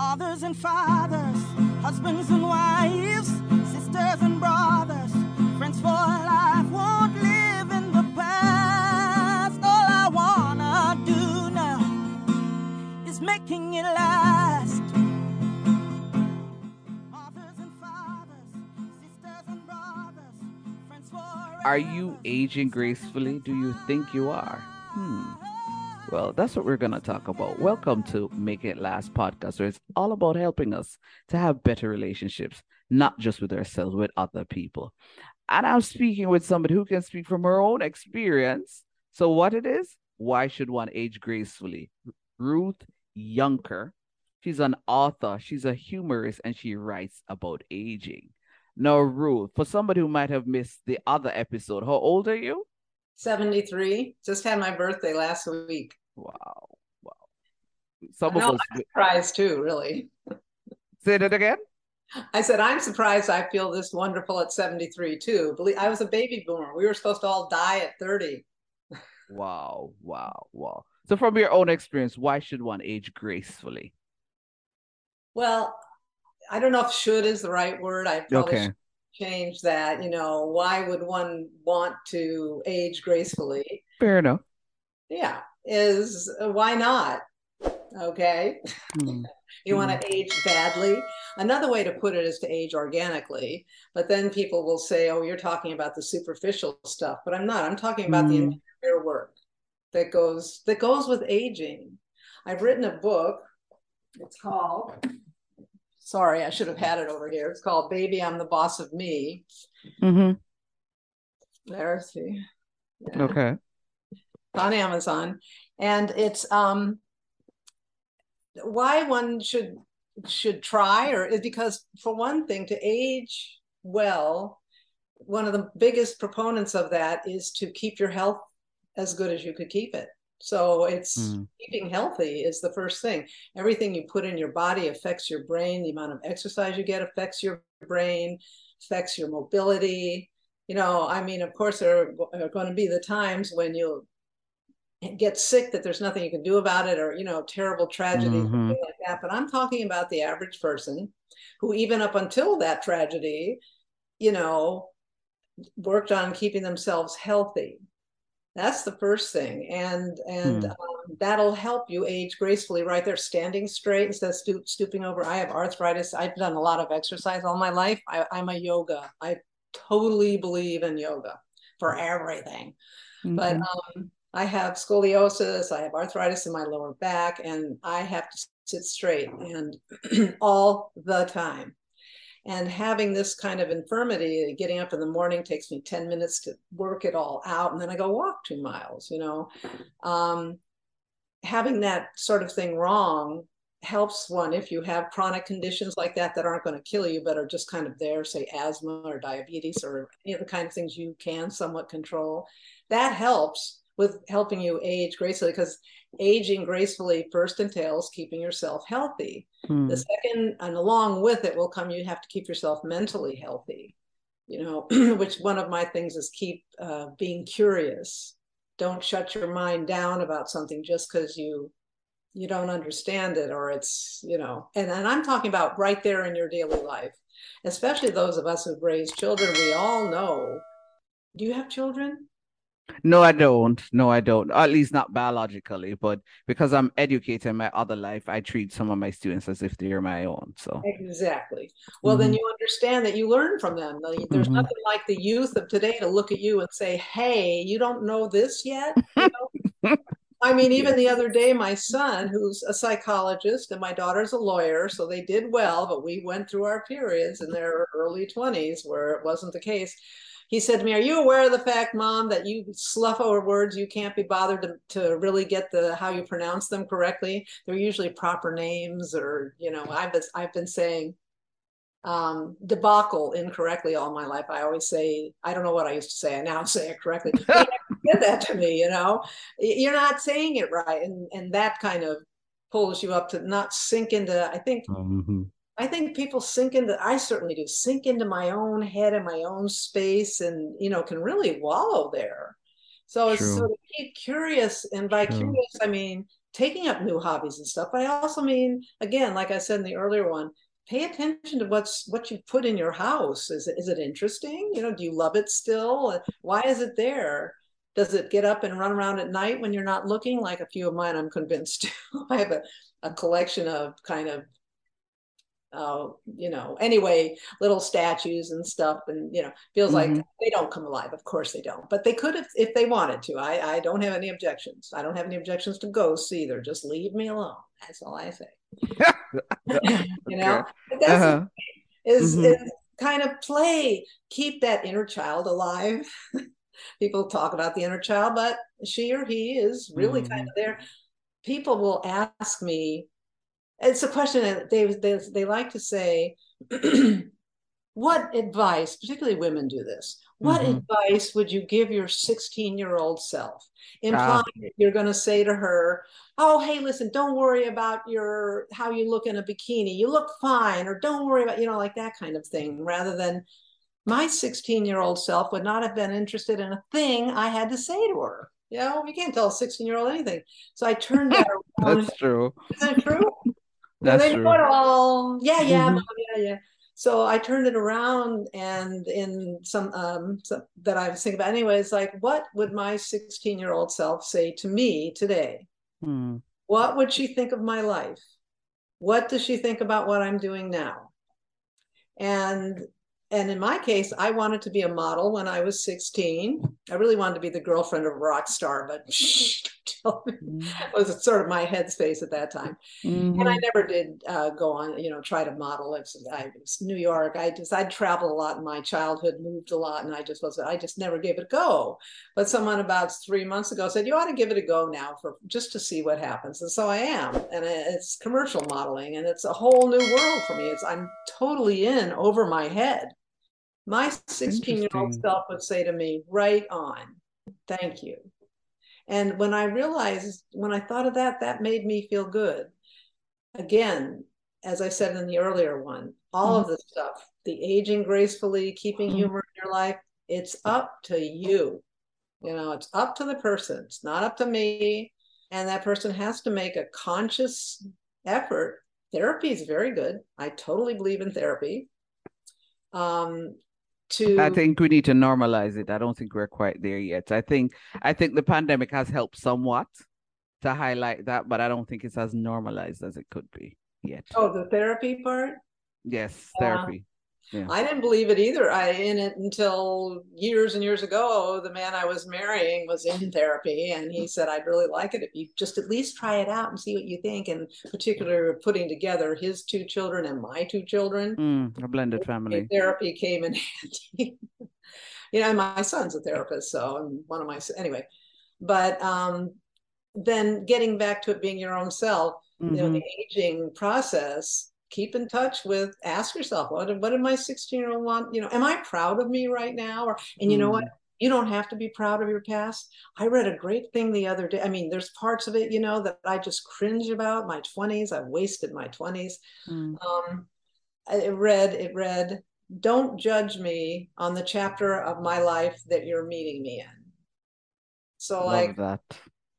mothers and fathers, husbands and wives, sisters and brothers, friends for life won't live in the past. All I wanna do now is making it last. Mothers and fathers, sisters and brothers, friends forever. Are you aging gracefully? Do you think you are? Hmm. Well, that's what we're going to talk about. Welcome to Make It Last podcast, where it's all about helping us to have better relationships, not just with ourselves, with other people. And I'm speaking with somebody who can speak from her own experience. So, what it is? Why should one age gracefully? Ruth Yunker. She's an author, she's a humorist, and she writes about aging. Now, Ruth, for somebody who might have missed the other episode, how old are you? 73. Just had my birthday last week. Wow. Wow. Some No, of us I'm surprised too, really. say that again. I said, I'm surprised I feel this wonderful at 73 too. Believe I was a baby boomer. We were supposed to all die at 30. Wow, wow, wow. So from your own experience, why should one age gracefully? Well, I don't know if should is the right word. I probably Okay. should change that. You know, why would one want to age gracefully? Fair enough. Yeah, is why not? Okay. Hmm. You want to age badly. Another way to put it is to age organically. But then people will say, oh, you're talking about the superficial stuff. But I'm not. I'm talking about the Mm. entire work that goes that goes with aging. I've written a book. It's called Sorry, I should have had it over here. It's called Baby, I'm the Boss of Me. hmm There, see. Yeah. Okay. On Amazon, and it's um why one should should try or is because for one thing to age well one of the biggest proponents of that is to keep your health as good as you could keep it. So it's Mm. keeping healthy is the first thing. Everything you put in your body affects your brain. The amount of exercise you get affects your brain affects your mobility. You know i mean of course there are, are going to be the times when you'll get sick that there's nothing you can do about it or you know terrible tragedy Mhm. like that. But i'm talking about the average person who even up until that tragedy you know worked on keeping themselves healthy. That's the first thing. And and Hmm. um, that'll help you age gracefully right? There standing straight instead of stoop, stooping over. I have arthritis. I've done a lot of exercise all my life. I, i'm a yoga. I totally believe in yoga for everything. But Mhm. um, I have scoliosis, I have arthritis in my lower back, and I have to sit straight and all the time. And having this kind of infirmity, getting up in the morning takes me 10 minutes to work it all out, and then I go walk two miles, you know. Um, having that sort of thing wrong helps one if you have chronic conditions like that that aren't going to kill you but are just kind of there say asthma or diabetes or any of the kind of things you can somewhat control that helps with helping you age gracefully because aging gracefully first entails keeping yourself healthy. Hmm. the second and along with it will come you have to keep yourself mentally healthy you know which one of my things is keep uh, being curious. Don't shut your mind down about something just because you you don't understand it or it's you know and, and i'm talking about right there in your daily life. Especially those of us who've raised children we all know. Do you have children No, I don't. No, I don't. At least not biologically, but because I'm educated in my other life, I treat some of my students as if they're my own. So, Exactly. Well, then Mhm. you understand that you learn from them. There's Mhm. nothing like the youth of today to look at you and say, "Hey, you don't know this yet." You know? I mean, even the other day, my son, who's a psychologist, and my daughter's a lawyer, so they did well, but we went through our periods in their early 20s where it wasn't the case. He said to me, Are you aware of the fact, Mom, that you slough over words you can't be bothered to, to really get the how you pronounce them correctly? They're usually proper names, or you know, I've been I've been saying um, debacle incorrectly all my life. I always say, I don't know what I used to say. I now say it correctly. Did that to me, you know. You're not saying it right, and and that kind of pulls you up to not sink into. I think Mhm. I think people sink into. I certainly do sink into my own head and my own space, and you know, can really wallow there. So it's so to keep curious, and by True. curious, I mean taking up new hobbies and stuff. But I also mean, again, like I said in the earlier one, pay attention to what's what you put in your house. Is it is it interesting? You know, do you love it still? Why is it there? Does it get up and run around at night when you're not looking? Like a few of mine, I'm convinced. I have a, a collection of kind of uh, you know, anyway, little statues and stuff, and you know, feels mm-hmm. like they don't come alive. Of course they don't, but they could if if they wanted to. I I don't have any objections. I don't have any objections to ghosts either. Just leave me alone. That's all I say. you know, that's uh-huh. is mm-hmm. is kind of play, keep that inner child alive. People talk about the inner child, but she or he is really mm-hmm. kind of there. People will ask me it's a question that they they, they like to say what advice particularly women do this what mm-hmm. advice would you give your 16 year old self implying ah. you're going to say to her oh hey listen don't worry about your how you look in a bikini. You look fine or don't worry about you know like that kind of thing rather than my 16 year old self would not have been interested in a thing i had to say to her. You know you can't tell a 16 year old anything. So i turned that around. that's true. Isn't that true that's true. Yeah, yeah, mm-hmm. yeah, yeah. So I turned it around, and in some, um, some that I was thinking about, anyways, like what would my 16 year old self say to me today? Hmm. What would she think of my life? What does she think about what I'm doing now? And and in my case, I wanted to be a model when I was 16. I really wanted to be the girlfriend of a rock star, but mm-hmm. was sort of my headspace at that time. Mm-hmm. And I mm-hmm. never did uh, go on, you know, try to model. It's, I, it's New York. I just, I'd traveled a lot in my childhood, moved a lot, and I just was, I just never gave it a go. But someone about three months ago said, you ought to give it a go now for just to see what happens. And so I am. And it's commercial modeling, and it's a whole new world for me. It's, I'm totally in over my head my 16 year old self would say to me, right on, thank you. And when I realized, when I thought of that, that made me feel good. Again, as I said in the earlier one, all mm-hmm. of this stuff, the aging gracefully, keeping mm-hmm. humor in your life, it's up to you. You know, it's up to the person, it's not up to me. And that person has to make a conscious effort. Therapy is very good. I totally believe in therapy. Um, to I think we need to normalize it. I don't think we're quite there yet. I think I think the pandemic has helped somewhat to highlight that, but I don't think it's as normalized as it could be yet. Oh, the therapy part? Yes, therapy. Yeah. I didn't believe it either. I in it until years and years ago. The man I was marrying was in therapy, and he said, "I'd really like it if you just at least try it out and see what you think." And particularly putting together his two children and my two children, mm, a blended family. Therapy came in handy. you know, my son's a therapist, so I'm one of my anyway. But um, then getting back to it being your own self, mm-hmm. you know, the mm-hmm. aging process keep in touch with ask yourself what, what did my 16 year old want? You know am i proud of me right now? Or and you know what? Mm. you don't have to be proud of your past. I read a great thing the other day. I mean there's parts of it you know that i just cringe about my 20s i've wasted my 20s mm. um, it read it read don't judge me on the chapter of my life that you're meeting me in. So Love like that.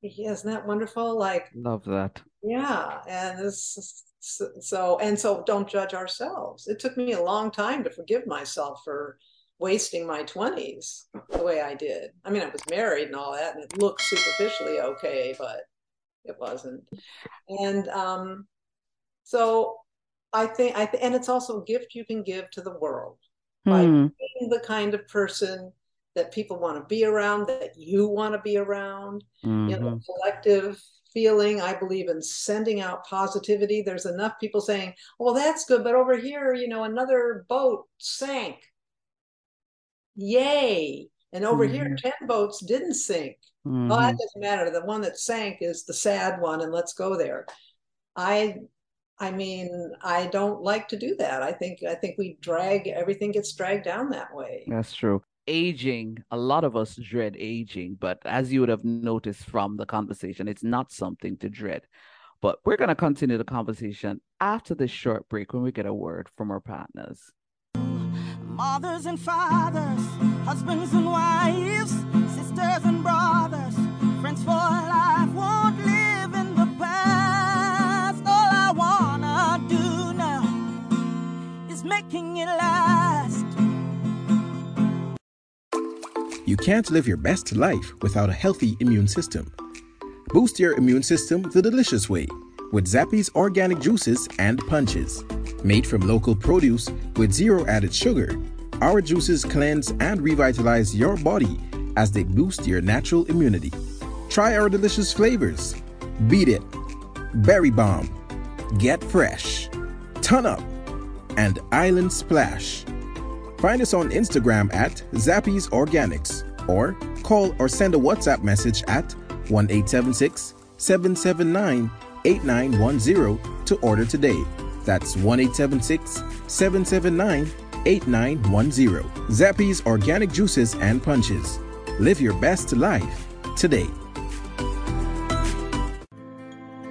yeah, isn't that wonderful? Like Love that. Yeah and this so, so and so don't judge ourselves it took me a long time to forgive myself for wasting my 20s the way i did i mean i was married and all that and it looked superficially okay but it wasn't and um so i think i th- and it's also a gift you can give to the world by hmm. being the kind of person that people want to be around that you want to be around mm-hmm. you know mm-hmm. collective feeling. I believe in sending out positivity. There's enough people saying, well, that's good, but over here, you know, another boat sank. Yay. And over mm-hmm. here, 10 boats didn't sink. Mm-hmm. Well, that doesn't matter. The one that sank is the sad one, and let's go there. I I mean, I don't like to do that. I think I think we drag everything gets dragged down that way. That's true aging, a lot of us dread aging, but as you would have noticed from the conversation, it's not something to dread. But we're going to continue the conversation after this short break when we get a word from our partners. Mothers and fathers, husbands and wives, sisters and brothers, friends for life won't live in the past. All I want to do now is making it last. You can't live your best life without a healthy immune system. Boost your immune system the delicious way with Zappy's organic juices and punches. Made from local produce with zero added sugar, our juices cleanse and revitalize your body as they boost your natural immunity. Try our delicious flavors Beat It, Berry Bomb, Get Fresh, Ton Up, and Island Splash. Find us on Instagram at Zappy's Organics or call or send a WhatsApp message at 1 876 779 8910 to order today. That's 1 876 779 8910. Zappy's Organic Juices and Punches. Live your best life today.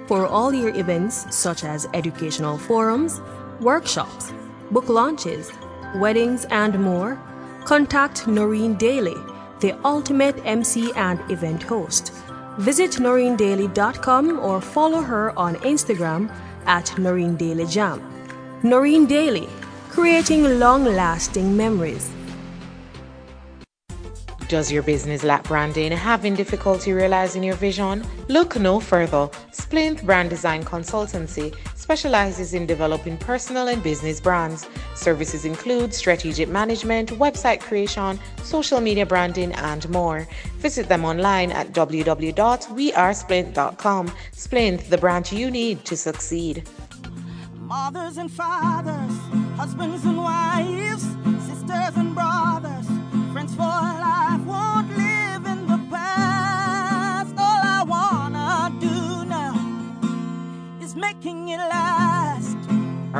For all your events, such as educational forums, workshops, book launches, weddings, and more, contact Noreen Daly, the ultimate MC and event host. Visit noreendaily.com or follow her on Instagram at Noreen Daly Jam. Noreen Daly, creating long lasting memories. Does your business lack branding? Having difficulty realizing your vision? Look no further. Splint Brand Design Consultancy specializes in developing personal and business brands. Services include strategic management, website creation, social media branding, and more. Visit them online at www.wearesplint.com. Splint, the brand you need to succeed. Mothers and fathers, husbands and wives, sisters and brothers, friends for life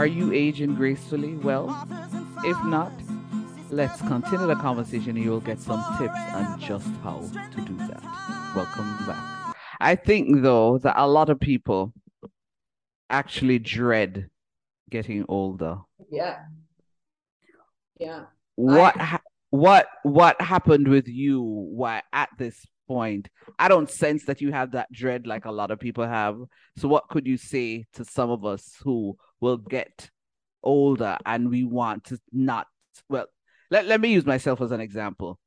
Are you aging gracefully? Well, if not, let's continue the conversation and you will get some tips on just how to do that. Welcome back. I think, though, that a lot of people actually dread getting older. Yeah. Yeah. What ha- what what happened with you why at this point i don't sense that you have that dread like a lot of people have. So what could you say to some of us who will get older and we want to not well let, let me use myself as an example.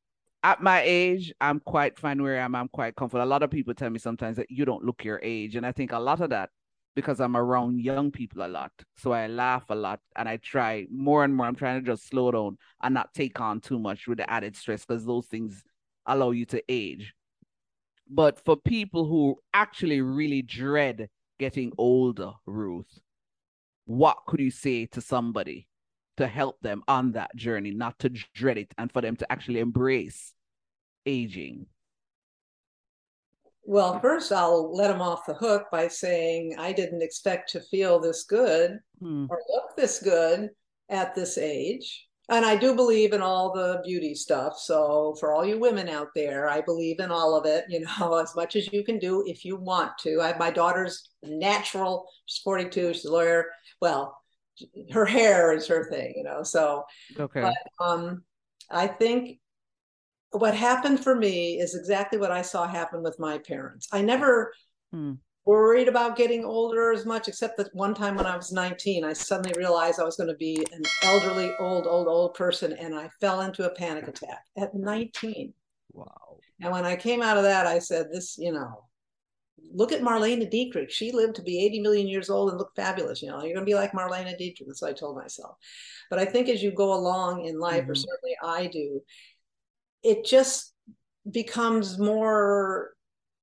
At my age i'm quite fine where i am. I'm quite comfortable. A lot of people tell me sometimes that you don't look your age. And i think a lot of that because i'm around young people a lot. So i laugh a lot and i try more and more. I'm trying to just slow down and not take on too much with the added stress because those things allow you to age but for people who actually really dread getting older ruth what could you say to somebody to help them on that journey not to dread it and for them to actually embrace aging Well, first I'll let them off the hook by saying I didn't expect to feel this good Hmm. or look this good at this age. And I do believe in all the beauty stuff. So for all you women out there, I believe in all of it, you know, as much as you can do if you want to. I have my daughter's natural, she's 42, she's a lawyer. Well, her hair is her thing, you know. So okay but um, I think what happened for me is exactly what I saw happen with my parents. I never Hmm. Worried about getting older as much, except that one time when I was 19, I suddenly realized I was going to be an elderly, old, old, old person, and I fell into a panic attack at 19. wow And when I came out of that, I said, This, you know, look at Marlene Dietrich. She lived to be 80 million years old and look fabulous. You know, you're going to be like Marlene Dietrich. That's what I told myself. But I think as you go along in life, or Mhm. certainly I do, it just becomes more.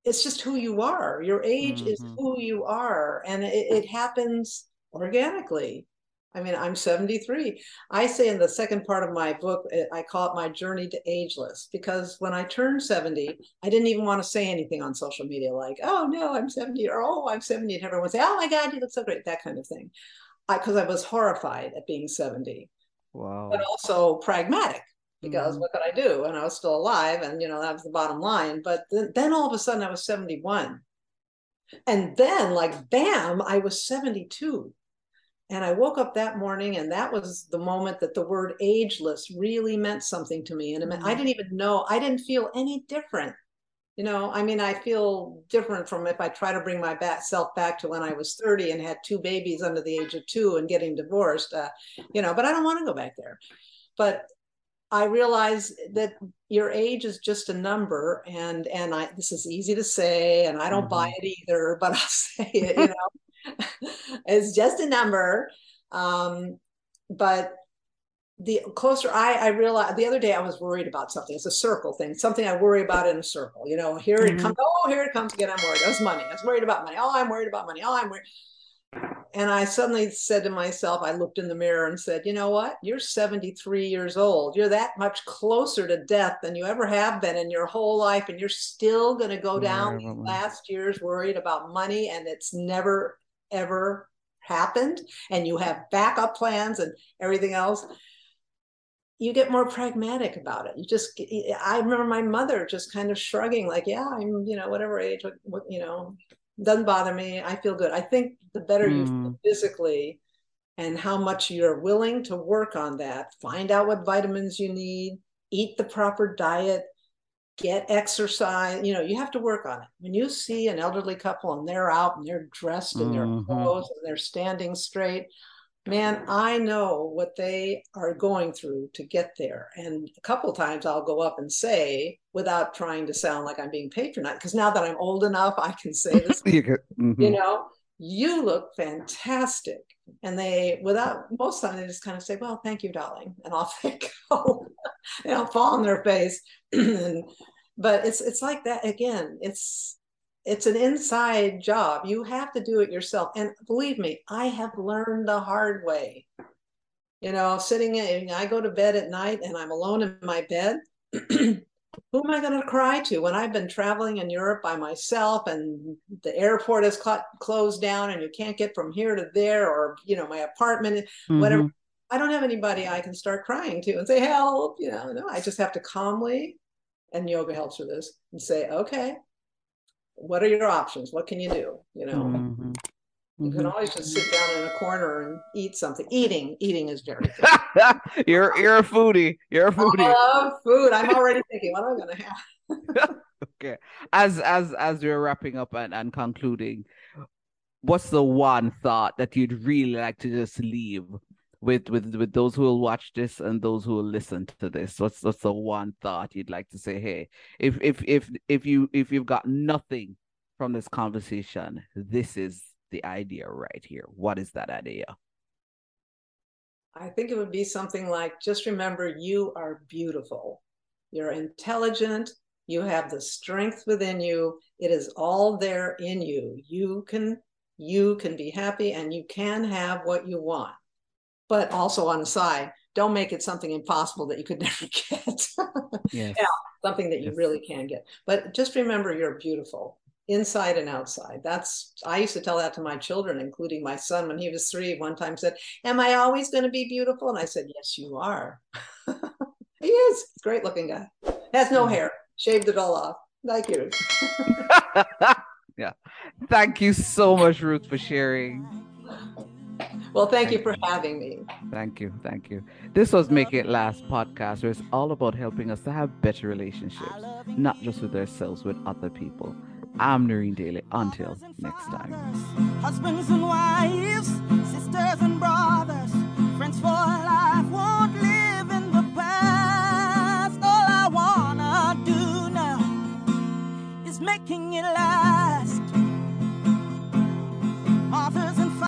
It's just who you are. Your age is Mhm. who you are, and it, it happens organically. I mean, I'm 73. I say in the second part of my book, eh, I call it my journey to ageless because when I turned 70, I didn't even want to say anything on social media like, oh no, I'm 70 or oh, I'm 70. And everyone would say, oh my God, you look so great, that kind of thing. Because I, was horrified at being 70, wow but also pragmatic because Mhm. what could I do? And I was still alive. And, you know, that was the bottom line. But then, then all of a sudden I was 71. And then, like, bam, I was 72. And I woke up that morning, and that was the moment that the word ageless really meant something to me. And meant, I didn't even know, I didn't feel any different You know, I mean, I feel different from if I try to bring my back self back to when I was 30 and had two babies under the age of two and getting divorced. Uh, you know, but I don't want to go back there. But I realize that your age is just a number, and and I this is easy to say, and I don't mm-hmm. buy it either, but I'll say it. You know, it's just a number. Um, but the closer I, I realized the other day I was worried about something. It's a circle thing, something I worry about in a circle. You know, here mm-hmm. it comes. Oh, here it comes again. I'm worried. That's money. I was worried about money. Oh, I'm worried about money. Oh, I'm worried. And I suddenly said to myself, I looked in the mirror and said, you know what? You're 73 years old. You're that much closer to death than you ever have been in your whole life. And you're still going to go down yeah, last year's worried about money. And it's never, ever happened. And you have backup plans and everything else you get more pragmatic about it. You just, I remember my mother just kind of shrugging, like, yeah, I'm, you know, whatever age, you know, doesn't bother me. I feel good. I think the better mm. you feel hmm. physically and how much you're willing to work on that, find out what vitamins you need, eat the proper diet, get exercise. You know, you have to work on it. When you see an elderly couple and they're out and they're dressed in their mm-hmm. clothes and they're standing straight, man, I know what they are going through to get there. And a couple times I'll go up and say, without trying to sound like I'm being patronized, because now that I'm old enough, I can say this, you, mm-hmm. you know, you look fantastic. And they, without most of them, they just kind of say, well, thank you, darling. And off they go. they don't fall on their face. and, but it's it's like that again. It's it's an inside job. You have to do it yourself. And believe me, I have learned the hard way. You know, sitting in, I go to bed at night and I'm alone in my bed. Who am I going to cry to when I've been traveling in Europe by myself and the airport is cl- closed down and you can't get from here to there or, you know, my apartment, mm-hmm. whatever. I don't have anybody I can start crying to and say, help. You know, no, I just have to calmly, and yoga helps with this, and say, okay, what are your options? What can you do? You know, mm-hmm. you can mm-hmm. always just sit down in a corner and eat something. Eating, eating is very good. you're you're a foodie. You're a foodie. I love food. I'm already thinking, what am I gonna have? okay. As as as we're wrapping up and, and concluding, what's the one thought that you'd really like to just leave with with with those who will watch this and those who will listen to this. What's what's the one thought you'd like to say hey if if if if you if you've got nothing from this conversation this is the idea right here. What is that idea? I think it would be something like just remember you are beautiful. You're intelligent. You have the strength within you. It is all there in you. You can you can be happy and you can have what you want but also on the side, don't make it something impossible that you could never get. yes. yeah, something that you yes. really can get. But just remember you're beautiful inside and outside. That's I used to tell that to my children, including my son when he was three. One time said, Am I always going to be beautiful? And I said, Yes, you are. he is. Great looking guy. Has no mm-hmm. hair. Shaved it all off. Thank you. yeah. Thank you so much, Ruth, for sharing. Well, thank, thank you for you. having me. Thank you. Thank you. This was Make It Last podcast, where it's all about helping us to have better relationships, not just with ourselves, with other people. I'm Noreen Daly. Until next time. Husbands and wives, sisters and brothers, friends for life won't live in the past. All I wanna do now is making it last.